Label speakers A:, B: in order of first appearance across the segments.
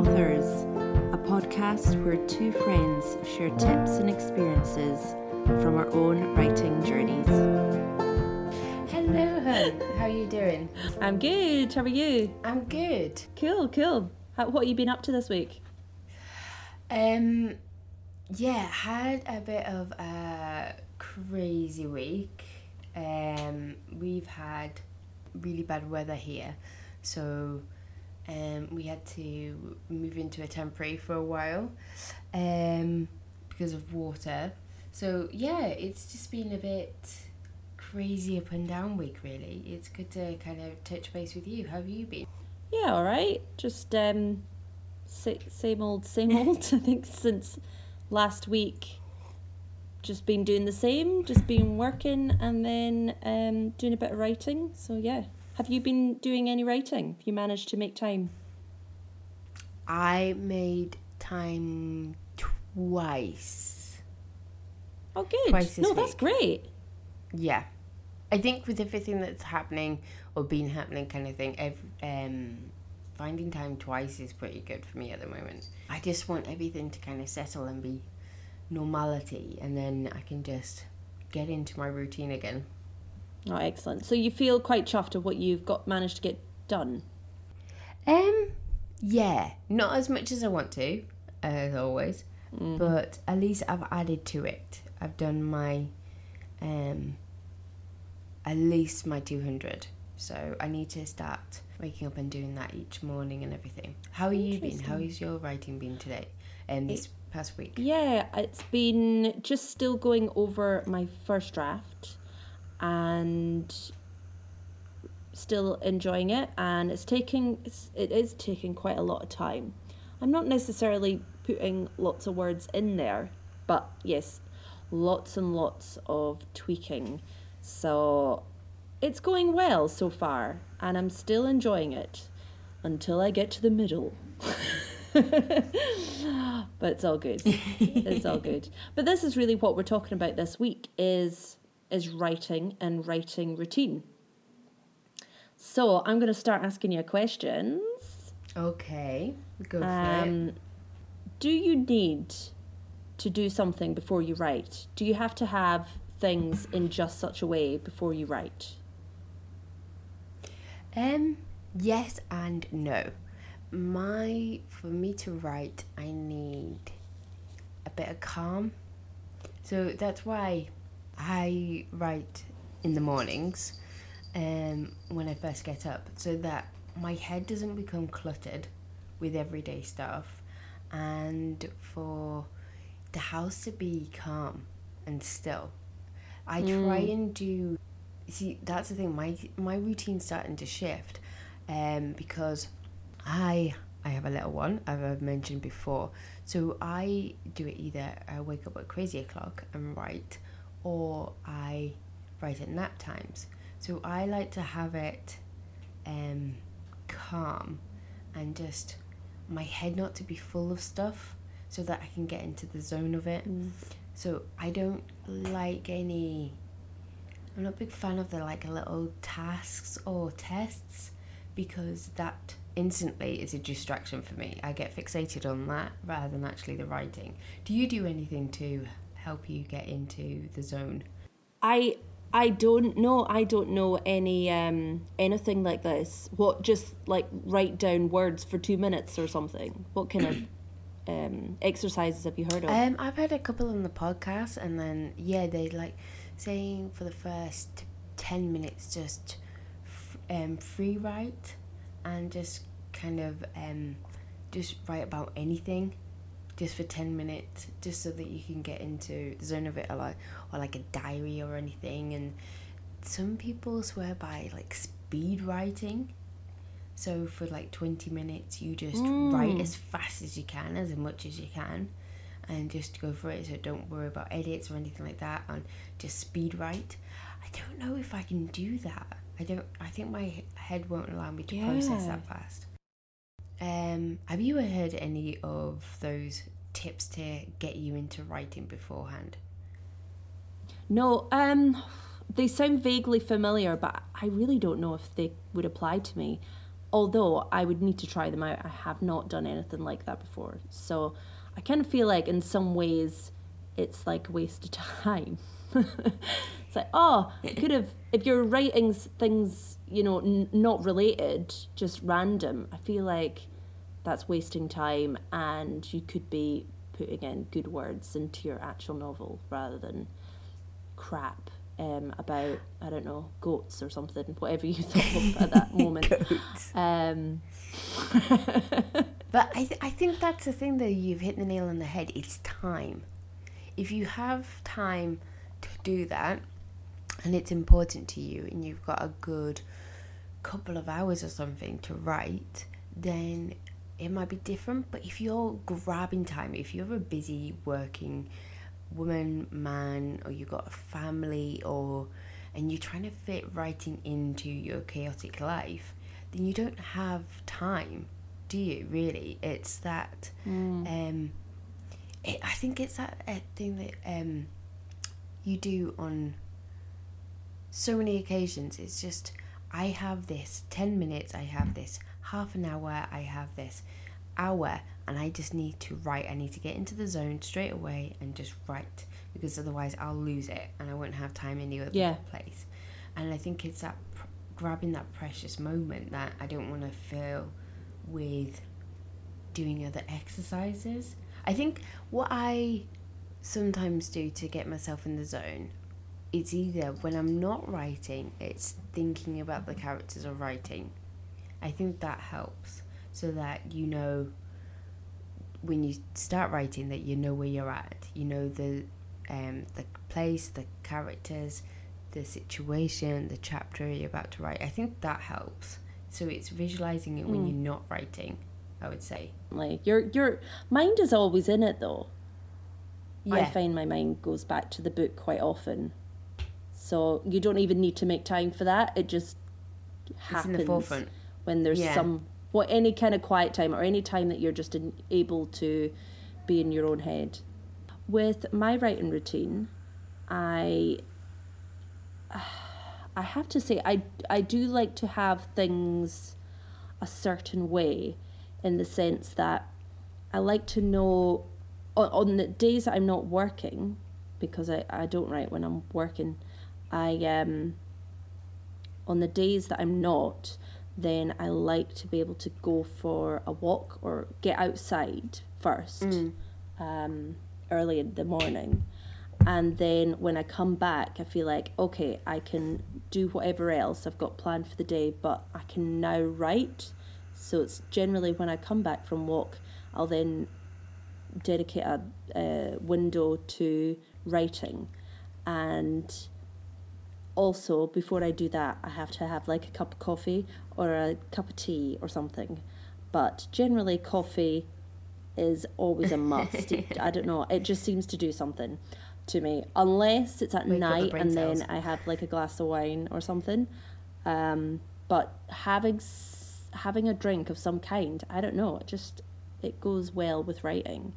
A: Authors, a podcast where two friends share tips and experiences from our own writing journeys.
B: Hello, hun. How are you doing?
A: I'm good. How are you?
B: I'm good.
A: Cool, cool. How, what have you been up to this week?
B: Um, yeah, had a bit of a crazy week. Um, we've had really bad weather here, so um, we had to move into a temporary for a while, um, because of water. So yeah, it's just been a bit crazy up and down week really. It's good to kind of touch base with you. How have you been?
A: Yeah, all right. Just um, same old, same old. I think since last week, just been doing the same. Just been working and then um, doing a bit of writing. So yeah. Have you been doing any writing? Have you managed to make time?
B: I made time twice.
A: Oh, good.
B: Twice
A: no, that's great.
B: Yeah. I think with everything that's happening or been happening kind of thing, ev- um, finding time twice is pretty good for me at the moment. I just want everything to kind of settle and be normality and then I can just get into my routine again.
A: Oh, excellent. So you feel quite chuffed of what you've got managed to get done.
B: Um, yeah, not as much as I want to, as always, but at least I've added to it. I've done my, um, at least my 200. So I need to start waking up and doing that each morning and everything. How are you been? How is your writing been today? And this past week?
A: Yeah, it's been just still going over my first draft and still enjoying it and it's taking it's, it is taking quite a lot of time. I'm not necessarily putting lots of words in there, but yes, lots and lots of tweaking. So it's going well so far and I'm still enjoying it until I get to the middle. but it's all good. It's all good. But this is really what we're talking about this week is is writing and writing routine. So I'm going to start asking you questions.
B: Okay, go for it.
A: Um, do you need to do something before you write? Do you have to have things in just such a way before you write?
B: Um, yes and no. My for me to write, I need a bit of calm. So that's why I write in the mornings, um, when I first get up, so that my head doesn't become cluttered with everyday stuff, and for the house to be calm and still. I try and do see that's the thing my my routine's starting to shift um because i i have a little one i've mentioned before so i do it either i wake up at crazy o'clock and write or i write at nap times so i like to have it um calm and just my head not to be full of stuff so that i can get into the zone of it so i don't like any I'm not a big fan of the like little tasks or tests because that instantly is a distraction for me. I get fixated on that rather than actually the writing. Do you do anything to help you get into the zone?
A: I I don't know. I don't know any um anything like this. What just like write down words for two minutes or something. What kind of um exercises have you heard of?
B: Um, I've heard a couple on the podcast, and then yeah, they like saying for the first ten minutes just um free write, and just kind of um just write about anything, just for ten minutes, just so that you can get into the zone of it, or like or like a diary or anything. And some people swear by like speed writing. So for like 20 minutes, you just write mm. as fast as you can, as much as you can, and just go for it. So don't worry about edits or anything like that, and just speed write. I don't know if I can do that. I don't. I think my head won't allow me to process that fast. Um, have you heard any of those tips to get you into writing beforehand?
A: no, um they sound vaguely familiar, but I really don't know if they would apply to me. although I would need to try them out. I have not done anything like that before. So I kind of feel like in some ways it's like a waste of time. it's like, oh, could have, if you're writing things, you know, n- not related, just random, I feel like that's wasting time and you could be putting in good words into your actual novel rather than crap um, about I don't know goats or something, whatever you thought of at that moment. Um,
B: but I th- I think that's the thing that you've hit the nail on the head. It's time. If you have time to do that, and it's important to you, and you've got a good couple of hours or something to write, then it might be different. But if you're grabbing time, if you're a busy working woman, man, or you've got a family, or and you're trying to fit writing into your chaotic life, then you don't have time, do you? Really, it's that. Mm. Um, it, I think it's that uh, thing that um, you do on so many occasions. It's just I have this ten minutes. I have this half an hour. I have this hour and I just need to write. I need to get into the zone straight away and just write because otherwise I'll lose it and I won't have time in the other yeah. place. And I think it's that pr- grabbing that precious moment that I don't want to fill with doing other exercises. I think what I sometimes do to get myself in the zone it's either when I'm not writing, it's thinking about the characters or writing. I think that helps so that you know when you start writing that you know where you're at. You know the um, the place, the characters, the situation, the chapter you're about to write. I think that helps. So it's visualizing it when hmm. you're not writing. I would say.
A: Like your your mind is always in it though. Yeah. I find my mind goes back to the book quite often. So you don't even need to make time for that. It just happens the when there's yeah. some what any kind of quiet time or any time that you're just in, able to be in your own head. With my writing routine, I I have to say I I do like to have things a certain way in the sense that I like to know on, on the days that I'm not working because I, I don't write when I'm working I um on the days that I'm not then I like to be able to go for a walk or get outside first mm. um, early in the morning. And then when I come back, I feel like, okay, I can do whatever else I've got planned for the day, but I can now write. So it's generally when I come back from walk, I'll then dedicate a, a window to writing. And also before I do that, I have to have like a cup of coffee or a cup of tea or something. But generally, coffee is always a must. I don't know. It just seems to do something to me, unless it's at Wake night and cells. then I have like a glass of wine or something. Um, but having having a drink of some kind, I don't know. It just it goes well with writing.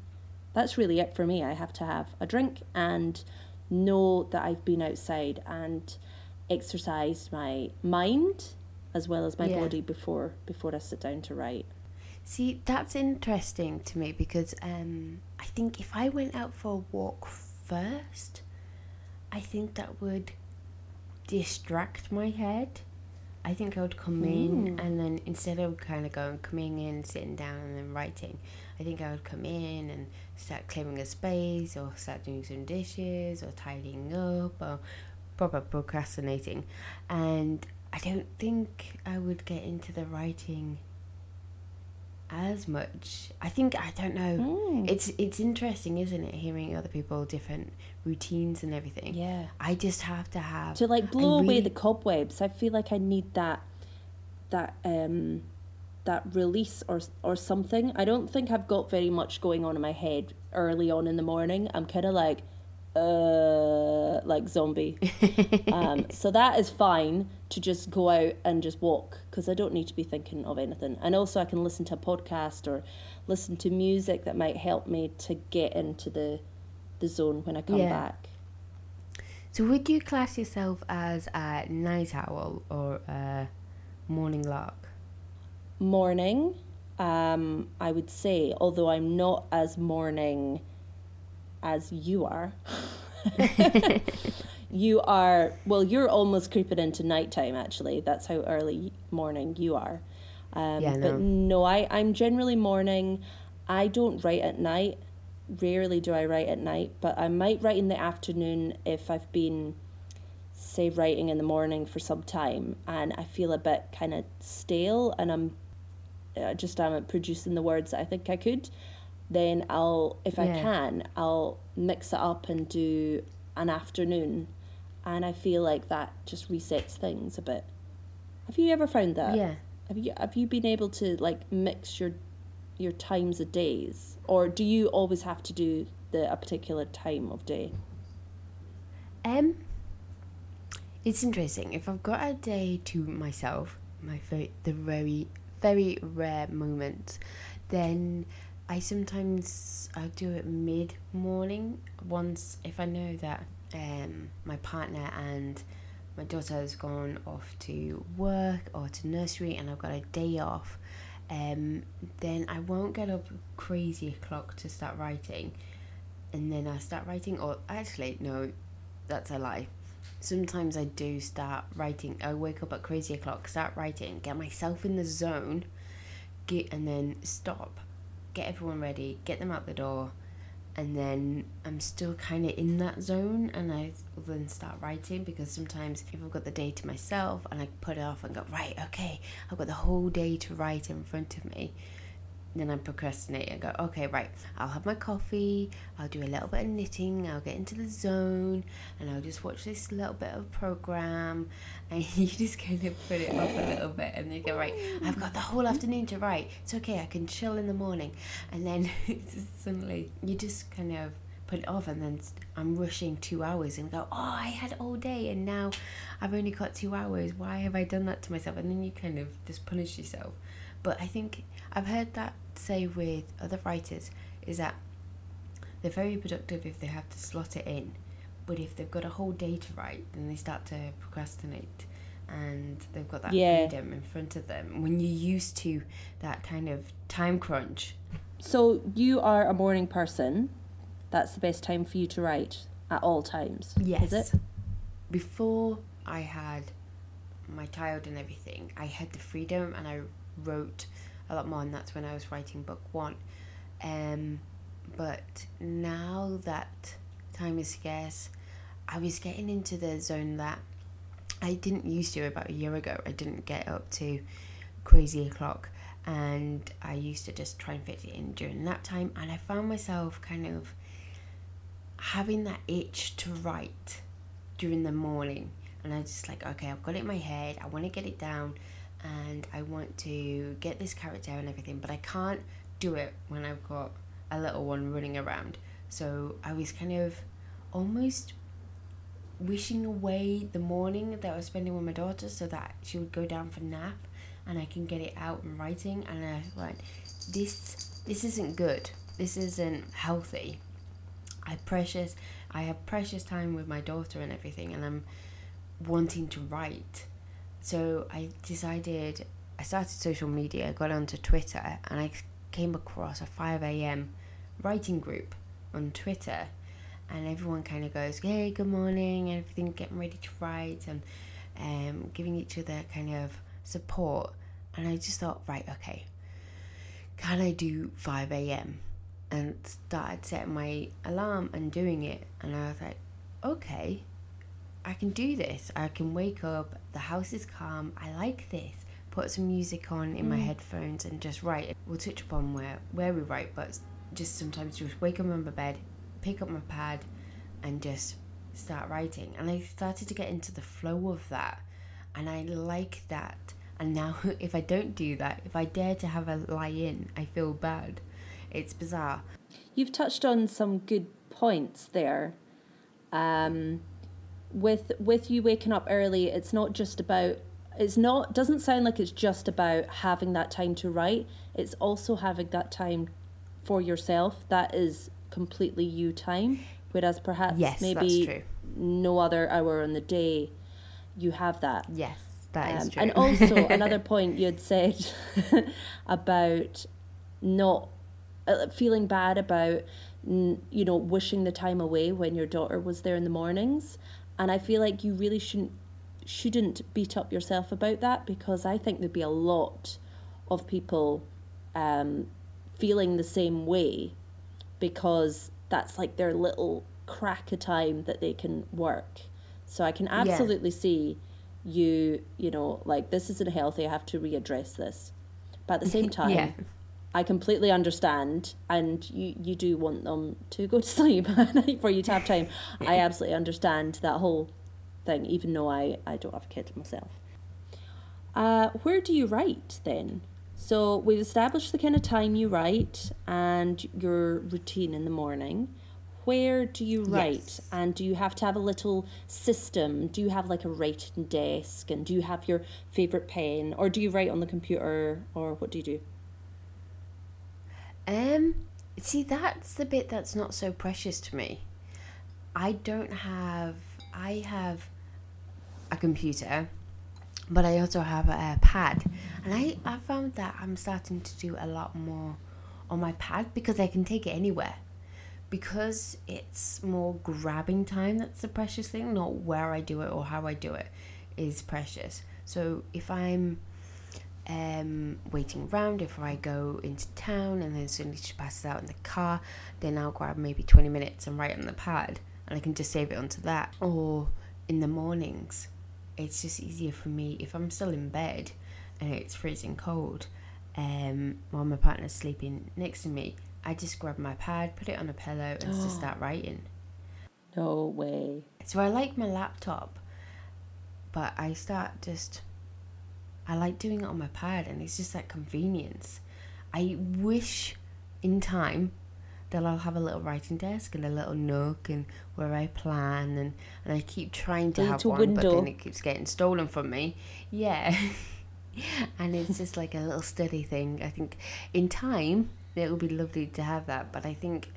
A: That's really it for me. I have to have a drink and know that I've been outside and exercised my mind as well as my yeah. body before before I sit down to write.
B: See, that's interesting to me because um, I think if I went out for a walk first, I think that would distract my head. I think I would come in and then instead of kind of going coming in, sitting down and then writing, I think I would come in and start clearing a space or start doing some dishes or tidying up or proper procrastinating. And I don't think I would get into the writing as much. I think I don't know. Mm. It's it's interesting, isn't it, hearing other people different routines and everything.
A: Yeah.
B: I just have to have
A: to like blow really... away the cobwebs. I feel like I need that that um that release or or something. I don't think I've got very much going on in my head early on in the morning. I'm kind of like uh, like zombie. um, so that is fine to just go out and just walk because I don't need to be thinking of anything. And also, I can listen to a podcast or listen to music that might help me to get into the the zone when I come yeah. back.
B: So, would you class yourself as a night owl or a morning lark?
A: morning, um, I would say, although I'm not as morning as you are. you are well you're almost creeping into nighttime actually. That's how early morning you are. Um,
B: Yeah,
A: but
B: no.
A: no I, i'm generally morning. I don't write at night. Rarely do i write at night but i might write in the afternoon if i've been say writing in the morning for some time and i feel a bit kind of stale and i'm uh, just am not producing the words that i think i could then i'll if i can i'll mix it up and do an afternoon. And i feel like that just resets things a bit. Have you ever found that?
B: Yeah.
A: have you have you been able to like mix your your times of days? Or do you always have to do the a particular time of day?
B: Um, it's interesting. If I've got a day to myself, my very the very very rare moment, then I sometimes I do it mid morning. Once if I know that um my partner and my daughter has gone off to work or to nursery and I've got a day off, um, then I won't get up crazy o'clock to start writing, and then I start writing. Or actually, no, that's a lie. Sometimes I do start writing. I wake up at crazy o'clock, start writing, get myself in the zone, get and then stop, get everyone ready, get them out the door, and then I'm still kind of in that zone, and I will then start writing because sometimes if I've got the day to myself and I put it off and go right, okay, I've got the whole day to write in front of me, then I procrastinate and go, okay, right, I'll have my coffee, I'll do a little bit of knitting, I'll get into the zone, and I'll just watch this little bit of program, and you just kind of put it off a little bit, and then you go, right, I've got the whole afternoon to write, it's okay, I can chill in the morning, and then suddenly you just kind of put it off, and then I'm rushing two hours and go, oh, I had all day, and now I've only got two hours, why have I done that to myself? And then you kind of just punish yourself. But I think I've heard that say with other writers is that they're very productive if they have to slot it in, but if they've got a whole day to write, then they start to procrastinate and they've got that
A: Yeah.
B: freedom in front of them. When you're used to that kind of time crunch,
A: So you are a morning person. That's the best time for you to write at all times. Is it?
B: Before I had my child and everything, I had the freedom and I wrote a lot more, and that's when I was writing book one. Um, but now that time is scarce, I was getting into the zone that I didn't used to about a year ago. I didn't get up to crazy o'clock, and I used to just try and fit it in during nap time, and I found myself kind of having that itch to write during the morning and I just like okay I've got it in my head I want to get it down and I want to get this character and everything but I can't do it when I've got a little one running around. So I was kind of almost wishing away the morning that I was spending with my daughter so that she would go down for nap and I can get it out and writing and I was like this this isn't good. This isn't healthy. I precious I have precious time with my daughter and everything and I'm wanting to write. So I decided I started social media, got onto Twitter and I came across a 5 a.m. writing group on Twitter and everyone kind of goes, Hey, good morning, and everything getting ready to write and um, giving each other kind of support. And I just thought, right, okay, can I do 5 a.m.? and started setting my alarm and doing it and I was like, okay, I can do this. I can wake up, the house is calm, I like this. Put some music on in my
A: Mm.
B: headphones and just write. We'll touch upon where where we write, but just sometimes just wake up on my bed, pick up my pad and just start writing. And I started to get into the flow of that and I like that. And now if I don't do that, if I dare to have a lie in, I feel bad. It's bizarre.
A: You've touched on some good points there. Um, with with you waking up early, it's not just about it's not doesn't sound like it's just about having that time to write. It's also having that time for yourself. That is completely you time. Whereas perhaps
B: Yes,
A: maybe no other hour in the day you have that.
B: Yes. That is
A: Um,
B: true.
A: and also another point you had said about not uh, feeling bad about you know wishing the time away when your daughter was there in the mornings and i feel like you really shouldn't shouldn't beat up yourself about that because i think there'd be a lot of people um, feeling the same way because that's like their little crack of time that they can work. So i can absolutely see you you know like this isn't healthy i have to readdress this. But at the same time
B: Yeah.
A: I completely understand and you you do want them to go to sleep at night for you to have time. I absolutely understand that whole thing even though i i don't have a kid myself. Uh where do you write then? So we've established the kind of time you write and your routine in the morning. Where do you write?
B: Yes.
A: and do you have to have a little system? Do you have like a writing desk? And do you have your favorite pen? Or do you write on the computer? Or what do you do
B: Um, see, that's the bit that's not so precious to me. I don't have. I have a computer, but I also have a pad, and I I found that I'm starting to do a lot more on my pad because I can take it anywhere. Because it's more grabbing time that's the precious thing, not where I do it or how I do it is precious. So if I'm um, waiting around. If I go into town and then suddenly she passes out in the car, then I'll grab maybe 20 minutes and write on the pad and I can just save it onto that. Or in the mornings, it's just easier for me if I'm still in bed and it's freezing cold um, while my partner's sleeping next to me. I just grab my pad, put it on a pillow, and just start writing.
A: no way
B: So I like my laptop, but I start just. I like doing it on my pad, and it's just that convenience. I wish in time that I'll have a little writing desk and a little nook and where I plan and, and I keep trying to have one, but then it keeps getting stolen from me. Yeah. and it's just like a little study thing. I think in time it would be lovely to have that, but I think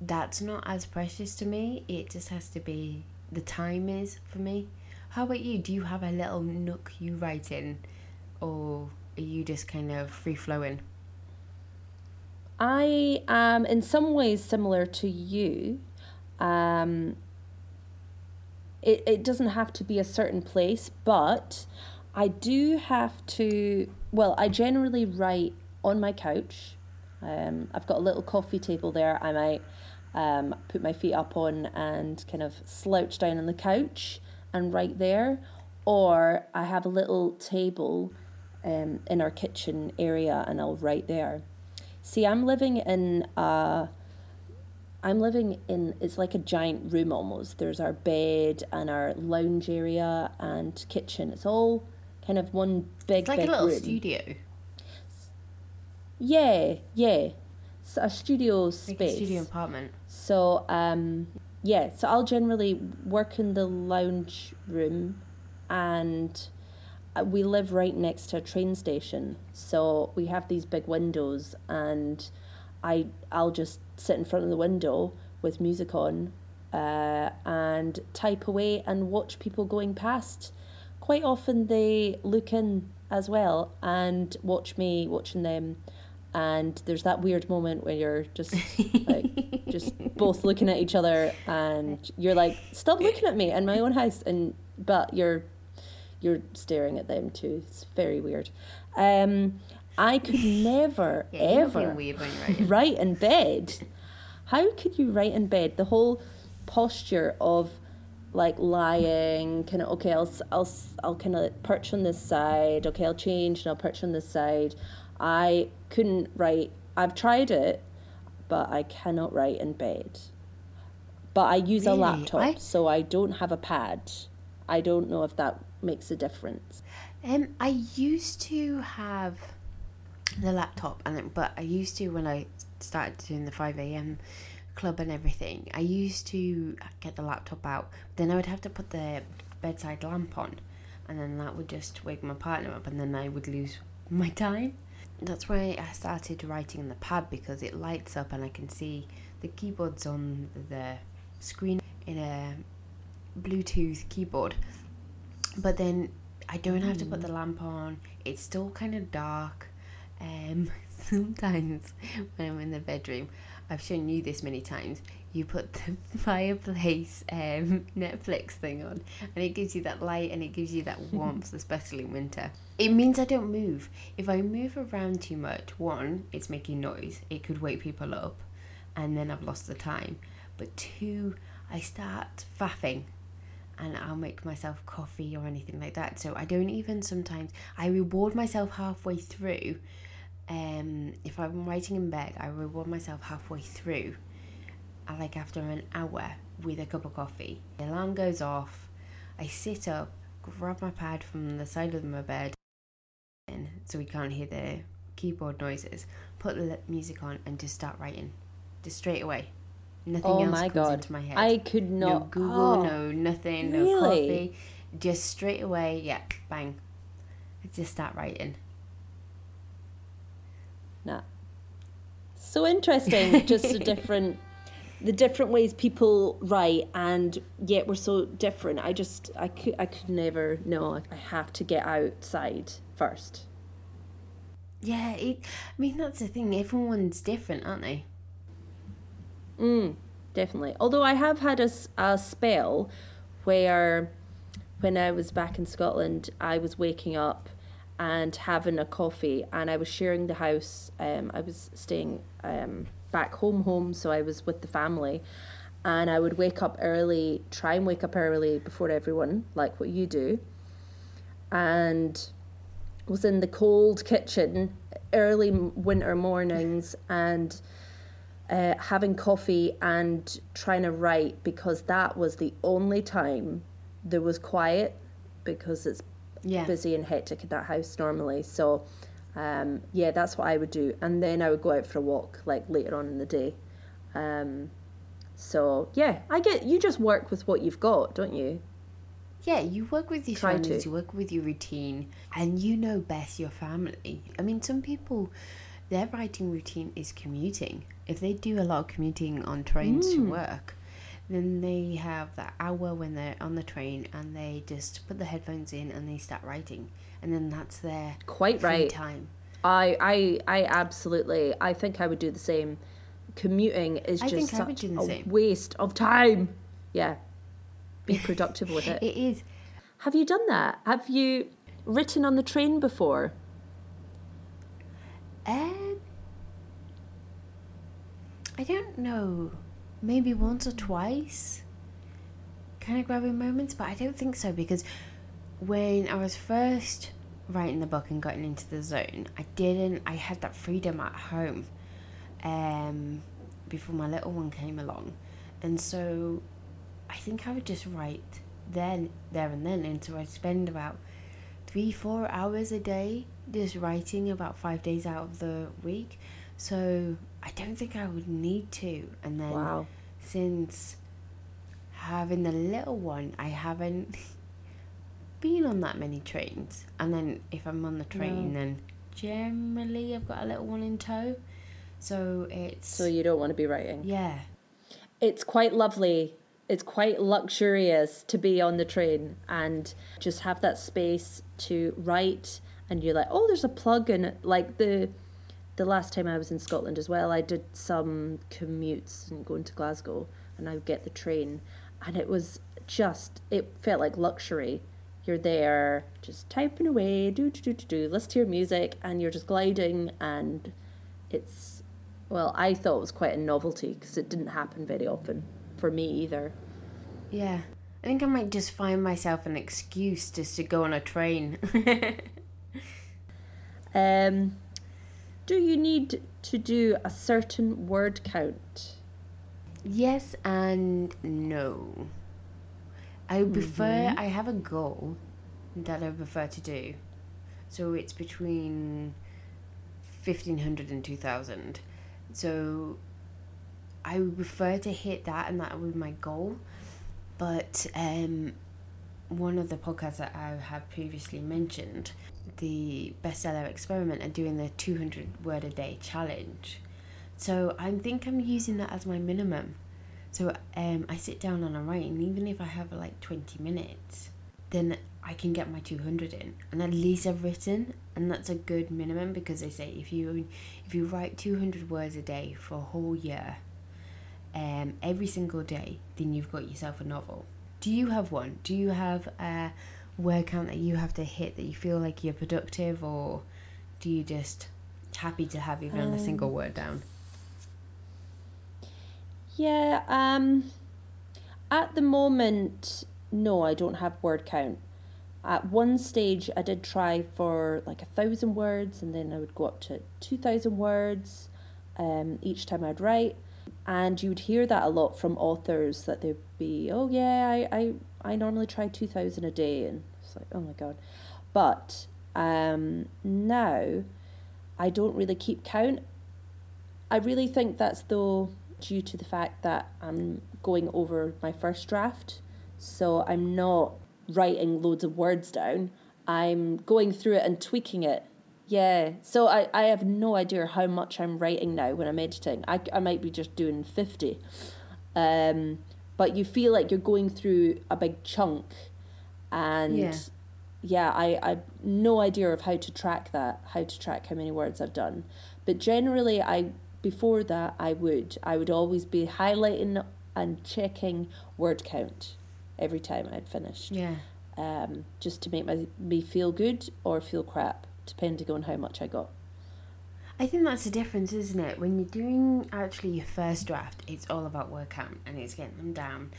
B: that's not as precious to me. It just has to be the time is for me. How about you? Do you have a little nook you write in, or are you just kind of free flowing?
A: I am in some ways similar to you. Um, it, it doesn't have to be a certain place, but I do have to. Well, I generally write on my couch. Um, I've got a little coffee table there. I might um, put my feet up on and kind of slouch down on the couch and write there. Or I have a little table um, in our kitchen area and I'll write there. See, I'm living in a. I'm living in. It's like a giant room almost. There's our bed and our lounge area and kitchen. It's all kind of one big,
B: It's like
A: big
B: a little
A: room.
B: studio,
A: Yeah, yeah. It's a studio space.
B: like a studio apartment.
A: So um yeah, so I'll generally work in the lounge room and uh, we live right next to a train station. So we have these big windows and I I'll just sit in front of the window with music on uh, and type away and watch people going past. Quite often they look in as well and watch me watching them and there's that weird moment where you're just like just both looking at each other and you're like stop looking at me in my own house. And but you're you're staring at them too. It's very weird. Um i could never
B: Yeah,
A: ever
B: weird when you're
A: write in bed. How could you write in bed? The whole posture of like lying kind of okay i'll i'll i'll kind of perch on this side. Okay i'll change and i'll perch on this side. I couldn't write i've tried it but i cannot write in bed but i use a laptop
B: I-
A: so i don't have a pad i don't know if that makes a difference
B: Um, I used to have the laptop, and but I used to when I started doing the five a.m. club and everything. I used to get the laptop out. Then I would have to put the bedside lamp on, and then that would just wake my partner up, and then I would lose my time. That's why I started writing on the pad because it lights up and I can see the keyboards on the screen in a Bluetooth keyboard. But then I don't have to put the lamp on. It's still kind of dark. Um, sometimes when I'm in the bedroom, I've shown you this many times. You put the fireplace um, Netflix thing on, and it gives you that light and it gives you that warmth, especially in winter. It means I don't move. If I move around too much, one, it's making noise. It could wake people up, and then I've lost the time. But two, I start faffing and I'll make myself coffee or anything like that. So I don't even sometimes I reward myself halfway through. Um, if I'm writing in bed, I reward myself halfway through. Like after an hour with a cup of coffee. The alarm goes off. I sit up, grab my pad from the side of my bed, so we can't hear the keyboard noises. Put the music on and just start writing, just straight away. Nothing
A: oh
B: else
A: my
B: comes
A: god.
B: into my head.
A: I could
B: no
A: not.
B: Google,
A: oh,
B: no nothing, no
A: really?
B: coffee. Just straight away, yeah, bang. I just start writing.
A: Nah. So interesting. Just a different, the different ways people write, and yet we're so different. I just, I could, I could never. No, I have to get outside first.
B: Yeah, it, I mean that's the thing. Everyone's different, aren't they?
A: Mm, definitely. Although I have had a, a spell where, when I was back in Scotland, I was waking up and having a coffee, and I was sharing the house. Um, I was staying um, back home, home, so I was with the family, and I would wake up early, try and wake up early before everyone, like what you do, and was in the cold kitchen early winter mornings and uh, having coffee and trying to write because that was the only time there was quiet because it's
B: Yeah.
A: busy and hectic in that house normally. So, um, yeah, that's what I would do. And then I would go out for a walk like later on in the day. Um, so, yeah, I get you just work with what you've got, don't you?
B: Yeah, you work with your
A: Try to.
B: you work with your routine, and you know best your family. I mean, some people, their writing routine is commuting. If they do a lot of commuting on trains to
A: Mm.
B: work, then they have that hour when they're on the train and they just put the headphones in and they start writing. And then that's their
A: Quite right.
B: time.
A: I, I, I absolutely, I think I would do the same. Commuting is
B: I
A: just
B: think I would
A: such a
B: same.
A: waste of time. Yeah, be productive with it.
B: It is.
A: Have you done that? Have you written on the train before?
B: Um, I don't know. Maybe once or twice. Kind of grabbing moments, but I don't think so because when I was first writing the book and getting into the zone, I didn't. I had that freedom at home, um, before my little one came along, and so I think I would just write then, there and then, and so I'd spend about three, four hours a day just writing about five days out of the week. So I don't think I would need to. And then
A: Wow.
B: since having the little one, I haven't been on that many trains. And then if I'm on the train,
A: No.
B: then generally I've got a little one in tow. So it's
A: So you don't want to be writing.
B: yeah,
A: It's quite lovely. It's quite luxurious to be on the train and just have that space to write. And you're like, oh, there's a plug in. Like the the last time I was in Scotland as well, I did some commutes and going to Glasgow, and I would get the train, and it was just it felt like luxury. You're there, just typing away, do do do do do, listen to your music, and you're just gliding, and it's well, I thought it was quite a novelty because it didn't happen very often for me either.
B: yeah. I think I might just find myself an excuse just to go on a train.
A: Um, do you need to do a certain word count?
B: Yes and no. I prefer, I have a goal that I prefer to do. So it's between 1500 and 2000. So I would prefer to hit that and that would be my goal. But um, one of the podcasts that I have previously mentioned, the bestseller experiment, and doing the 200 word a day challenge. So I think I'm using that as my minimum. So um, I sit down and I write, and even if I have like 20 minutes, then I can get my 200 in. And at least I've written, and that's a good minimum because they say if you if you write 200 words a day for a whole year, um, every single day, then you've got yourself a novel. Do you have one? Do you have a word count that you have to hit that you feel like you're productive, or do you just happy to have even um, a single word down?
A: Yeah, um, at the moment, no, I don't have word count. At one stage, I did try for like a thousand words, and then I would go up to 2,000 words um, each time I'd write. And you would hear that a lot from authors that they'd be, oh, yeah, I, I, I normally try 2,000 a day. And it's like, oh my God. But um, now, I don't really keep count. I really think that's though due to the fact that I'm going over my first draft. So I'm not writing loads of words down. I'm going through it and tweaking it. Yeah. So I, I have no idea how much I'm writing now when I'm editing. I, I might be just doing 50. Um, but you feel like you're going through a big chunk. And yeah, yeah I, I no idea of how to track that, how to track how many words I've done. But generally, I before that I would I would always be highlighting and checking word count every time I'd finished.
B: Yeah.
A: Um, just to make my, me feel good or feel crap, depending on how much I got.
B: I think that's the difference, isn't it? When you're doing actually your first draft, it's all about word count and it's getting them down,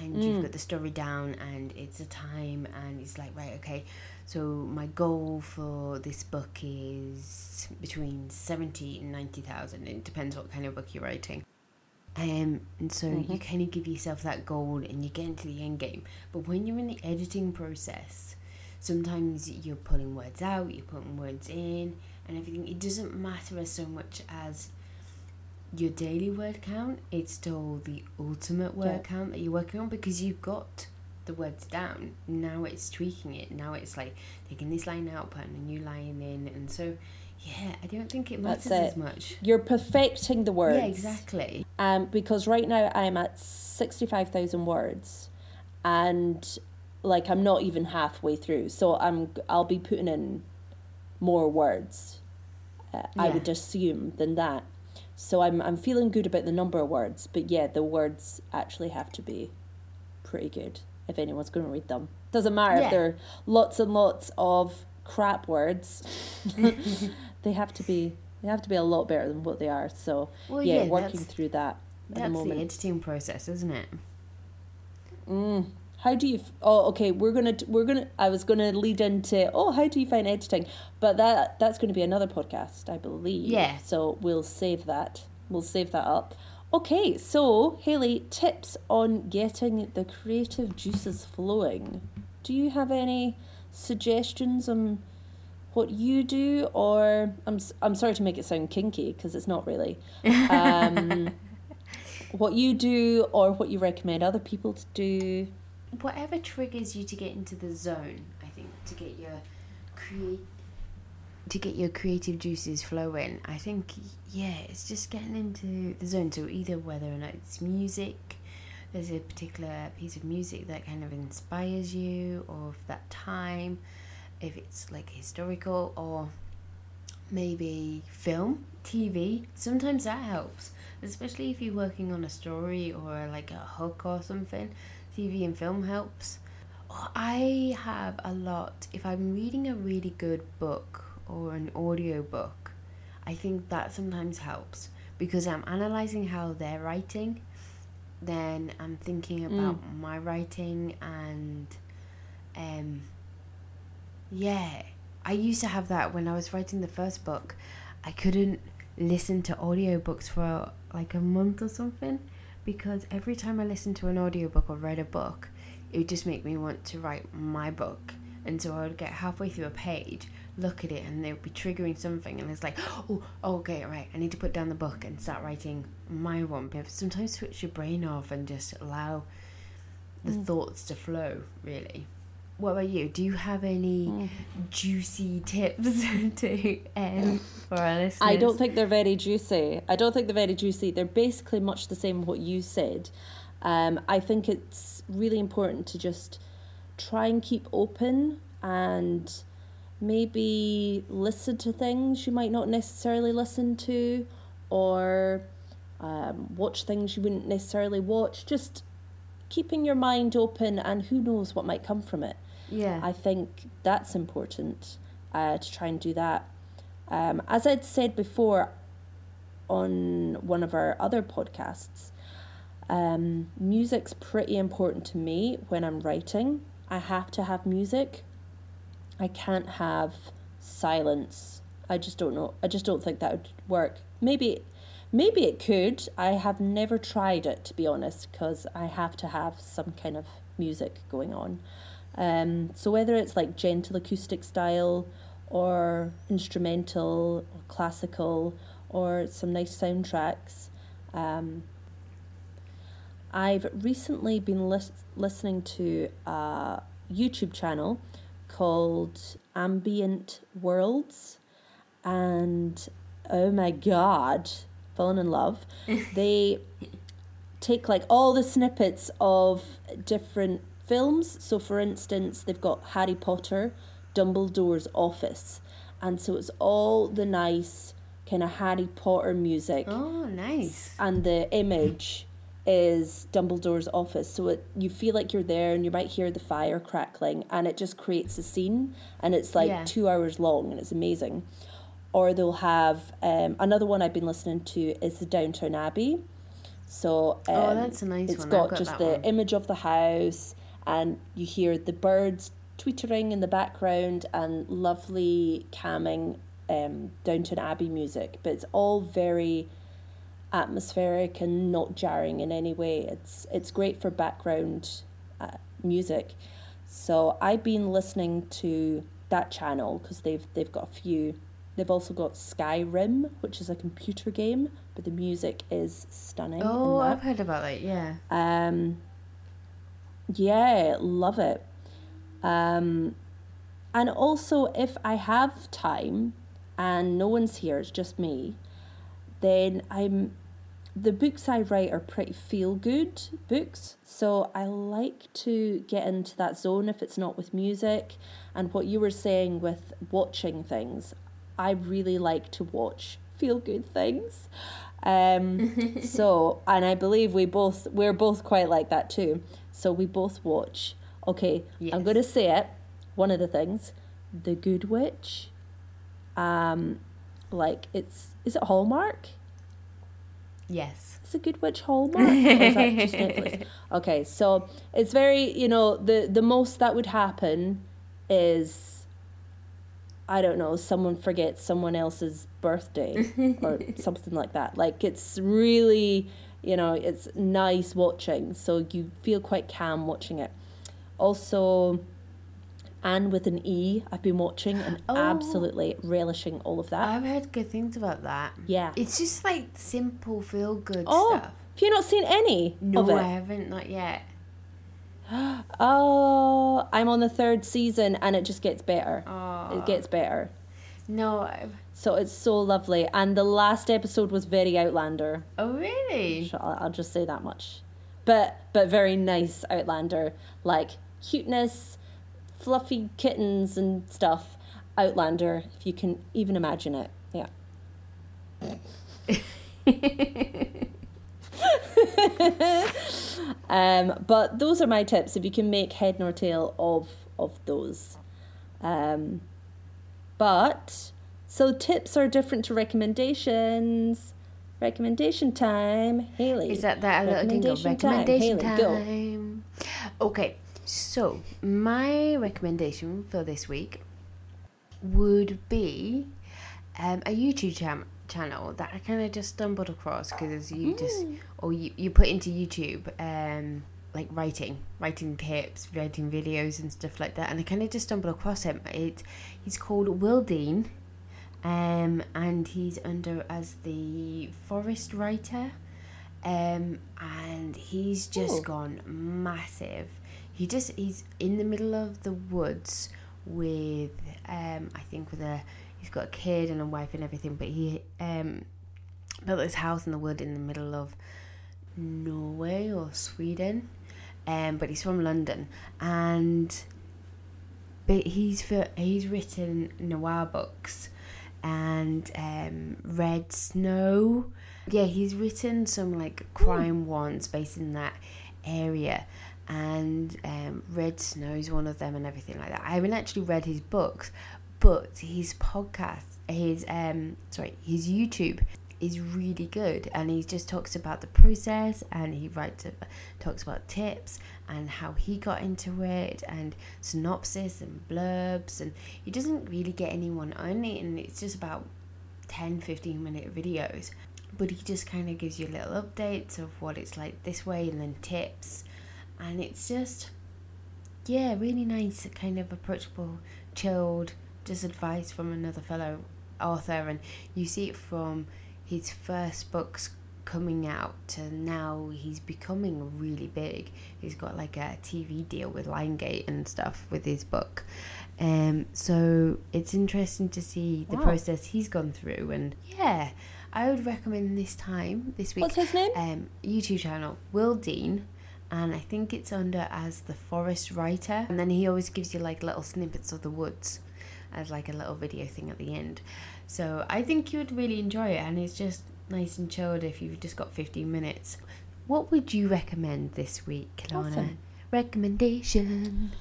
B: and mm. you've got the story down, and it's a time, and it's like right, okay. So my goal for this book is between seventy and ninety thousand. It depends what kind of book you're writing. Um, and so mm-hmm. you kind of give yourself that goal and you get into the end game. But when you're in the editing process, sometimes you're pulling words out, you're putting words in, and everything. It doesn't matter as so much as your daily word count. It's still the ultimate word yeah. count that you're working on because you've got the words down. Now it's tweaking it. Now it's like taking this line out, putting a new line in, and so yeah, I don't think it matters it. as much.
A: You're perfecting the words.
B: Yeah, exactly.
A: Um, because right now I'm at sixty-five thousand words, and like I'm not even halfway through. So I'm I'll be putting in more words. Uh, yeah. I would assume than that. So I'm I'm feeling good about the number of words, but yeah, the words actually have to be pretty good if anyone's going to read them. Doesn't matter yeah. if they're lots and lots of crap words. they have to be they have to be a lot better than what they are. So well, yeah, yeah working through that
B: at the moment. That's the editing process, isn't it?
A: Mm. How do you? F- oh, okay. We're gonna we're gonna. I was gonna lead into oh, how do you find editing? But that that's going to be another podcast, I believe.
B: Yeah.
A: So we'll save that. We'll save that up. Okay, so Hayley, tips on getting the creative juices flowing. Do you have any suggestions on what you do, or I'm I'm sorry to make it sound kinky because it's not really. Um, what you do, or what you recommend other people to do.
B: Whatever triggers you to get into the zone, I think, to get your create to get your creative juices flowing. I think yeah, it's just getting into the zone. So either whether or not it's music, there's a particular piece of music that kind of inspires you, or that time if it's like historical or maybe film, TV. Sometimes that helps, especially if you're working on a story or like a hook or something. TV and film helps. I have a lot. If I'm reading a really good book or an audio book, I think that sometimes helps because I'm analyzing how they're writing. Then I'm thinking about mm. my writing and um, yeah. I used to have that when I was writing the first book. I couldn't listen to audiobooks for like a month or something because every time I listened to an audiobook or read a book, it would just make me want to write my book. And so I would get halfway through a page, look at it, and it would be triggering something, and it's like, oh, okay, right, I need to put down the book and start writing my one. But sometimes switch your brain off and just allow the mm. thoughts to flow, really. What about you? Do you have any mm. juicy tips to um, for our listeners?
A: I don't think they're very juicy. I don't think they're very juicy. They're basically much the same what you said. Um, I think it's really important to just try and keep open and maybe listen to things you might not necessarily listen to or um, watch things you wouldn't necessarily watch. Just keeping your mind open and who knows what might come from it.
B: Yeah.
A: I think that's important uh, to try and do that. Um, as I'd said before on one of our other podcasts, um, music's pretty important to me when I'm writing. I have to have music. I can't have silence. I just don't know. I just don't think that would work. Maybe maybe it could. I have never tried it to be honest because I have to have some kind of music going on. Um, so whether it's like gentle acoustic style or instrumental or classical or some nice soundtracks. Um, I've recently been lis- listening to a YouTube channel called Ambient Worlds, and oh my god, fallen in love. they take like all the snippets of different films. So, for instance, they've got Harry Potter, Dumbledore's office, and so it's all the nice kind of Harry Potter music
B: oh, nice.
A: and the image is Dumbledore's office. So it you feel like you're there and you might hear the fire crackling and it just creates a scene and it's like
B: Yeah.
A: two hours long and it's amazing. Or they'll have um, another one I've been listening to is the Downton Abbey. So um,
B: Oh, that's a nice
A: It's
B: one.
A: Got
B: got
A: just the
B: one.
A: image of the house and you hear the birds twittering in the background and lovely calming um, Downton Abbey music. But it's all very atmospheric and not jarring in any way. It's it's great for background uh, music. So I've been listening to that channel because they've they've got a few. They've also got Skyrim, which is a computer game, but the music is stunning.
B: Oh. I've heard about that. Yeah.
A: Um, yeah, love it. Um, and also, if I have time and no one's here, it's just me, then I'm. The books I write are pretty feel good books, so I like to get into that zone if it's not with music. And what you were saying with watching things, I really like to watch feel good things. Um, so, and I believe we both we're both quite like that too. So we both watch. Okay, I'm going to say it. One of the things, The Good Witch. Um, like it's is it Hallmark?
B: Yes.
A: It's a Good Witch Hallmark? or is that just Netflix? Okay, so it's very you know the the most that would happen is I don't know someone forgets someone else's birthday or something like that. Like it's really you know it's nice watching, so you feel quite calm watching it. Also. Anne with an E, I've been watching and
B: Oh.
A: absolutely relishing all of that.
B: I've heard good things about that.
A: yeah.
B: It's just like simple feel good
A: Oh,
B: stuff.
A: have you not seen any
B: No,
A: of it?
B: I haven't. Not yet.
A: Oh, I'm on the third season and it just gets better.
B: Oh.
A: It gets better.
B: No. I've...
A: So it's so lovely. And the last episode was very Outlander.
B: Oh, really?
A: I'll, I'll just say that much. But but very nice Outlander. Like cuteness, fluffy kittens and stuff. Outlander, if you can even imagine it. Yeah. um, but those are my tips if you can make head nor tail of of those. Um, but so tips are different to recommendations. Recommendation time, Hayley.
B: Is that that a little jingle?
A: Recommendation time.
B: Recommendation
A: Hayley, go.
B: time. Okay, so my recommendation for this week would be um, a YouTube cham- channel that I kind of just stumbled across because you just or you, you put into YouTube um, like writing, writing tips, writing videos and stuff like that, and I kind of just stumbled across him. It he's called Will Dean. Um, and he's under as the forest writer um, and he's just
A: Oh.
B: gone massive. He just he's in the middle of the woods with um, I think with a he's got a kid and a wife and everything, but he um, built his house in the wood in the middle of Norway or Sweden, um, but he's from London, and but he's for he's written noir books and um, Red Snow. Yeah, he's written some like crime ones based in that area, and um, Red Snow is one of them, and everything like that. I haven't actually read his books, but his podcast, his um, sorry, his YouTube is really good and he just talks about the process and he writes talks about tips and how he got into it and synopsis and blurbs and he doesn't really get anyone on it and it's just about 10 15 minute videos. But he just kind of gives you little updates of what it's like this way and then tips. And it's just yeah really nice kind of approachable chilled just advice from another fellow author. And you see it from his first books coming out to now he's becoming really big. He's got like a TV deal with Lionsgate and stuff with his book. Um, so it's interesting to see the wow. process he's gone through, and yeah, I would recommend this time this week.
A: What's his name?
B: Um, YouTube channel Will Dean, and I think it's under as the Forest Writer, and then he always gives you like little snippets of the woods as like a little video thing at the end. So I think you would really enjoy it, and it's just nice and chilled if you've just got 15 minutes. What would you recommend this week, Lorna? Awesome. Recommendation.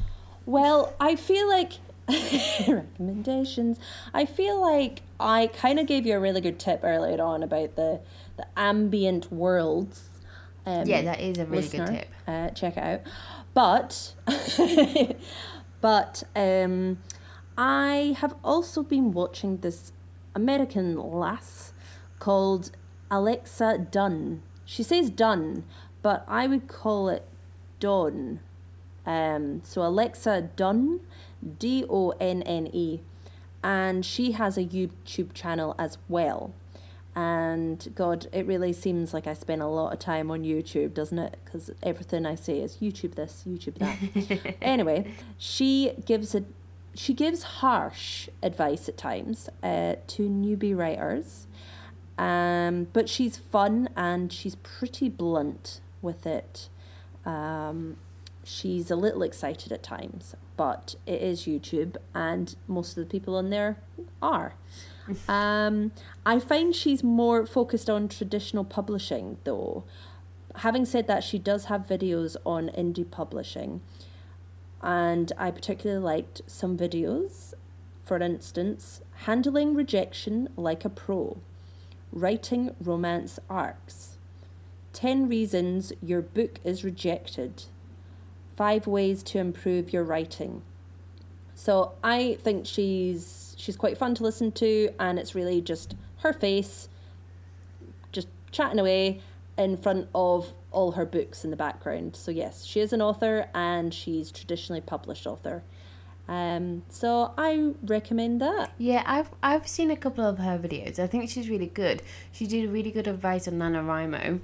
A: Well, I feel like recommendations. I feel like I kind of gave you a really good tip earlier on about the the ambient worlds.
B: Um, yeah, that is a really listener. good tip.
A: Uh, check it out. But, but um, I have also been watching this American lass called Alexa Donne. She says Dunn, but I would call it Dawn. Um, so Alexa Donne, D O N N E, and she has a YouTube channel as well. And God, it really seems like I spend a lot of time on YouTube, doesn't it? Because everything I say is YouTube this, YouTube that. anyway, she gives a she gives harsh advice at times uh, to newbie writers, um, but she's fun and she's pretty blunt with it. Um, she's a little excited at times, but it is YouTube, and most of the people on there are. um, I find she's more focused on traditional publishing, though. Having said that, she does have videos on indie publishing and I particularly liked some videos. For instance, handling rejection like a pro, writing romance arcs, 10 reasons your book is rejected, 5 ways to improve your writing. So I think she's she's quite fun to listen to and it's really just her face just chatting away in front of all her books in the background. So yes, she is an author and she's traditionally published author. Um, so I recommend that.
B: Yeah, I've I've seen a couple of her videos. I think she's really good. She did really good advice on NaNoWriMo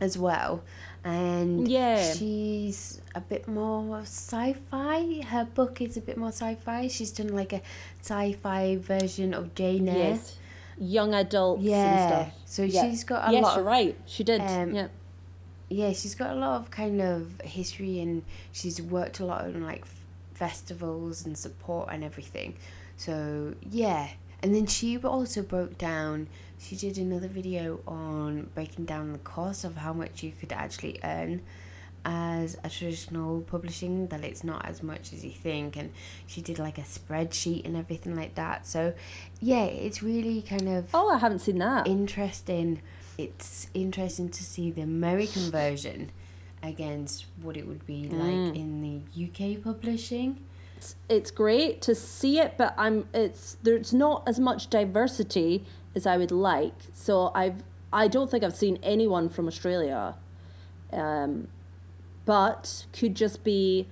B: as well. And yeah, she's a bit more sci-fi. Her book is a bit more sci-fi. She's done like a sci-fi version of Jane Eyre. Yes
A: young adults yeah.
B: So yeah. she's got a
A: yes,
B: lot.
A: Yes, you're right. She did. Um, yeah.
B: Yeah, she's got a lot of kind of history and she's worked a lot on like festivals and support and everything. So yeah, and then she also broke down. She did another video on breaking down the cost of how much you could actually earn as a traditional publishing that it's not as much as you think. And she did like a spreadsheet and everything like that. So yeah it's really kind of
A: oh i haven't seen that.
B: interesting. It's interesting to see the american version against what it would be mm. like in the uk publishing
A: it's, it's great to see it but i'm it's there's not as much diversity as i would like so i've i don't think i've seen anyone from australia um, but could just be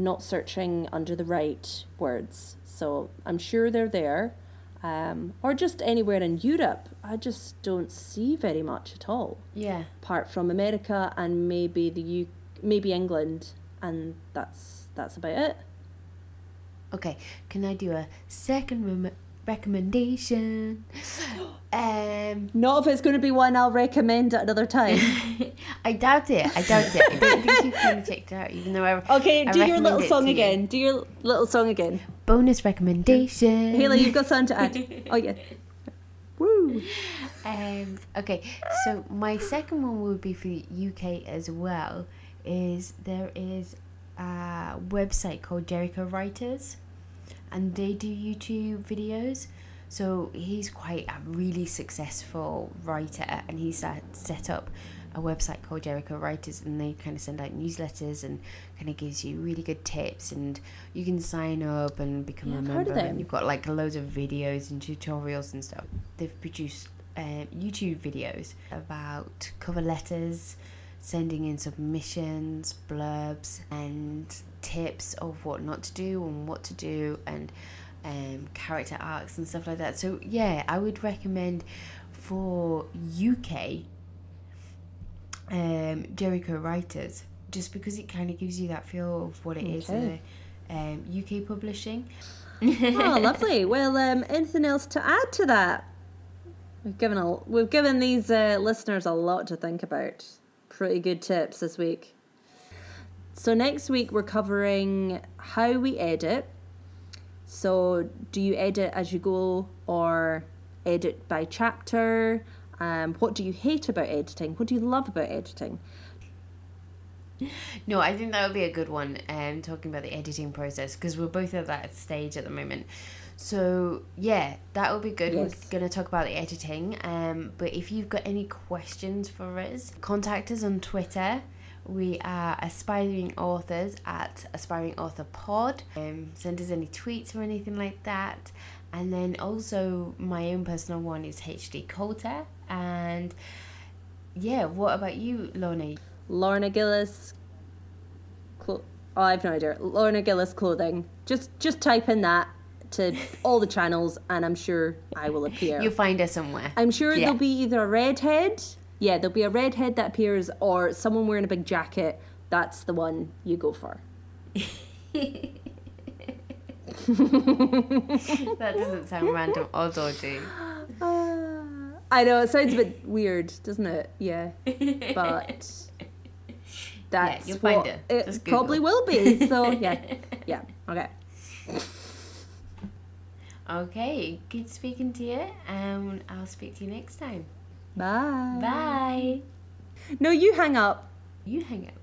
A: not searching under the right words. So I'm sure they're there. Um, or just anywhere in Europe, I just don't see very much at all.
B: Yeah.
A: Apart from America and maybe the U, maybe England, and that's that's about it.
B: Okay, can I do a second room recommendation. Um,
A: Not if it's going to be one I'll recommend at another time.
B: I doubt it. I doubt it. I don't think you've kind of checked it out, even though I.
A: Okay,
B: I
A: do your little song
B: you.
A: again. Do your little song again.
B: Bonus recommendation.
A: Hayley, you've got something to add. Oh, yeah. Woo.
B: Um, okay, so my second one would be for the UK as well. Is there is a website called Jericho Writers, and they do YouTube videos. So he's quite a really successful writer, and he's set, up a website called Jericho Writers, and they kind of send out newsletters and kind of gives you really good tips, and you can sign up and become
A: Yeah,
B: a member. and. You've got like loads of videos and tutorials and stuff. They've produced uh, YouTube videos about cover letters, sending in submissions, blurbs, and tips of what not to do and what to do, and um, character arcs and stuff like that. So yeah, I would recommend for UK um, Jericho Writers just because it kind of gives you that feel of what it is
A: Okay.
B: in a, um, UK publishing.
A: Oh, lovely. Well, um, anything else to add to that? We've given a we've given these uh, listeners a lot to think about. Pretty good tips this week. So next week we're covering how we edit. So do you edit as you go or edit by chapter? Um, what do you hate about editing? What do you love about editing?
B: No, I think that would be a good one. Um, talking about the editing process because we're both at that stage at the moment. So yeah, that will be good.
A: Yes.
B: We're gonna talk about the editing. Um, but if you've got any questions for us, contact us on Twitter. We are aspiring authors at aspiring author pod. Um, send us any tweets or anything like that. And then also my own personal one is HD Coulter. And yeah, what about you, Lorna?
A: Lorna Gillis. Clo- oh, I've no idea. Lorna Gillis clothing. Just just type in that to all the channels, and I'm sure I will appear.
B: You'll find us somewhere.
A: I'm sure
B: Yeah.
A: there'll be either a redhead. Yeah, there'll be a redhead that appears, or someone wearing a big jacket. That's the one you go for.
B: That doesn't sound random or dodgy.
A: Uh, I know it sounds a bit weird, doesn't it? Yeah, but that's
B: you'll find it.
A: it probably will be. So yeah, yeah, okay.
B: Okay, good speaking to you, and I'll speak to you next time.
A: Bye.
B: Bye.
A: No, you hang up.
B: You hang up.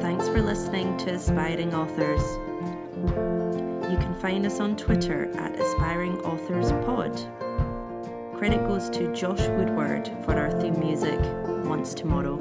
A: Thanks for listening to Aspiring Authors. You can find us on Twitter at Aspiring Authors Pod. Credit goes to Josh Woodward for our theme music, Once Tomorrow.